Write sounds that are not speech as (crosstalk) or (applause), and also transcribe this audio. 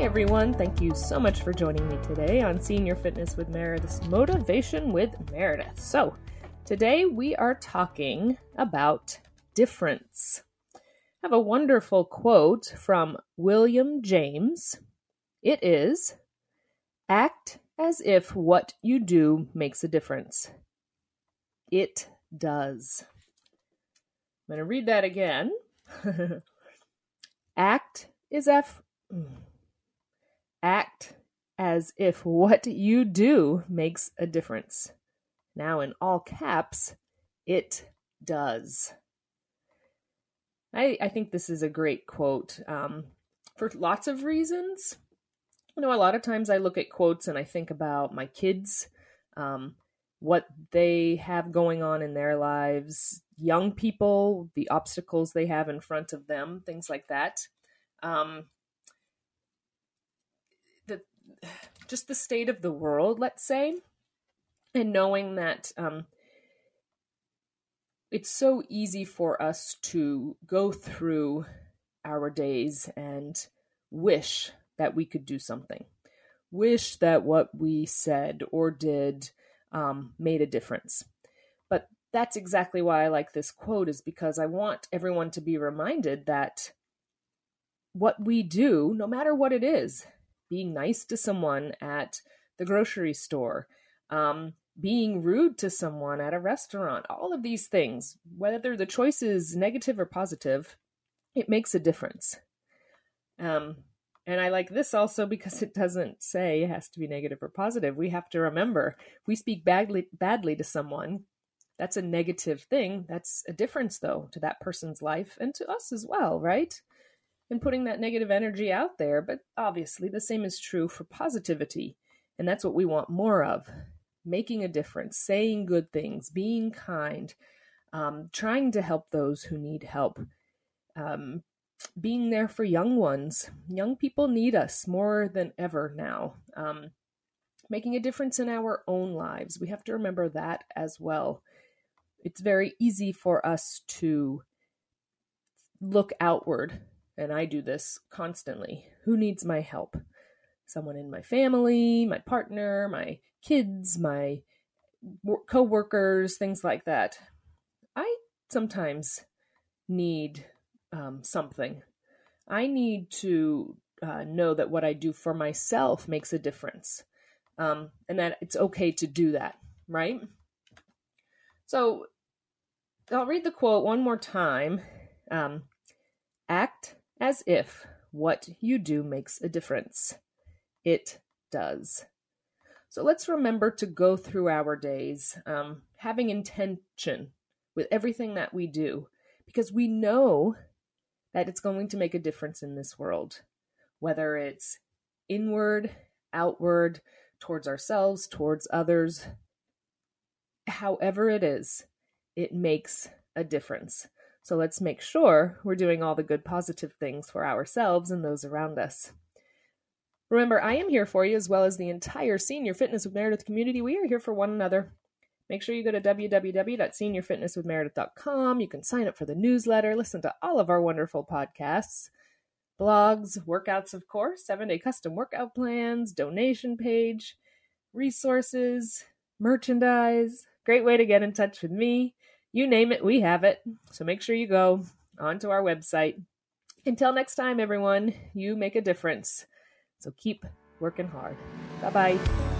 everyone. Thank you so much for joining me today on Senior Fitness with Meredith Motivation with Meredith. So, today we are talking about difference. I have a wonderful quote from William James. It is Act as if what you do makes a difference. It does. I'm going to read that again. (laughs) Act as if act as if what you do makes a difference. Now in all caps, it does. I, I think this is a great quote um, for lots of reasons. You know, a lot of times I look at quotes and I think about my kids, um, what they have going on in their lives, young people, the obstacles they have in front of them, things like that. Um, just the state of the world, let's say, and knowing that um, it's so easy for us to go through our days and wish that we could do something, wish that what we said or did um, made a difference. But that's exactly why I like this quote, is because I want everyone to be reminded that what we do, no matter what it is, being nice to someone at the grocery store, um, being rude to someone at a restaurant, all of these things, whether the choice is negative or positive, it makes a difference. Um, and I like this also because it doesn't say it has to be negative or positive. We have to remember if we speak badly badly to someone, that's a negative thing. That's a difference though to that person's life and to us as well, right? And putting that negative energy out there, but obviously the same is true for positivity. And that's what we want more of making a difference, saying good things, being kind, um, trying to help those who need help, um, being there for young ones. Young people need us more than ever now. Um, making a difference in our own lives. We have to remember that as well. It's very easy for us to look outward, and I do this constantly. Who needs my help? Someone in my family, my partner, my kids, my co-workers, things like that. I sometimes need um, something. I need to uh, know that what I do for myself makes a difference, um, and that it's okay to do that, right? So I'll read the quote one more time. Um, Act as if what you do makes a difference. It does. So let's remember to go through our days um, having intention with everything that we do because we know that it's going to make a difference in this world, whether it's inward, outward, towards ourselves, towards others. However, it is, it makes a difference. So let's make sure we're doing all the good, positive things for ourselves and those around us. Remember, I am here for you as well as the entire Senior Fitness with Meredith community. We are here for one another. Make sure you go to www.seniorfitnesswithmeredith.com. You can sign up for the newsletter, listen to all of our wonderful podcasts, blogs, workouts, of course, seven day custom workout plans, donation page, resources, merchandise. Great way to get in touch with me. You name it, we have it. So make sure you go onto our website. Until next time, everyone, you make a difference. So keep working hard. Bye bye.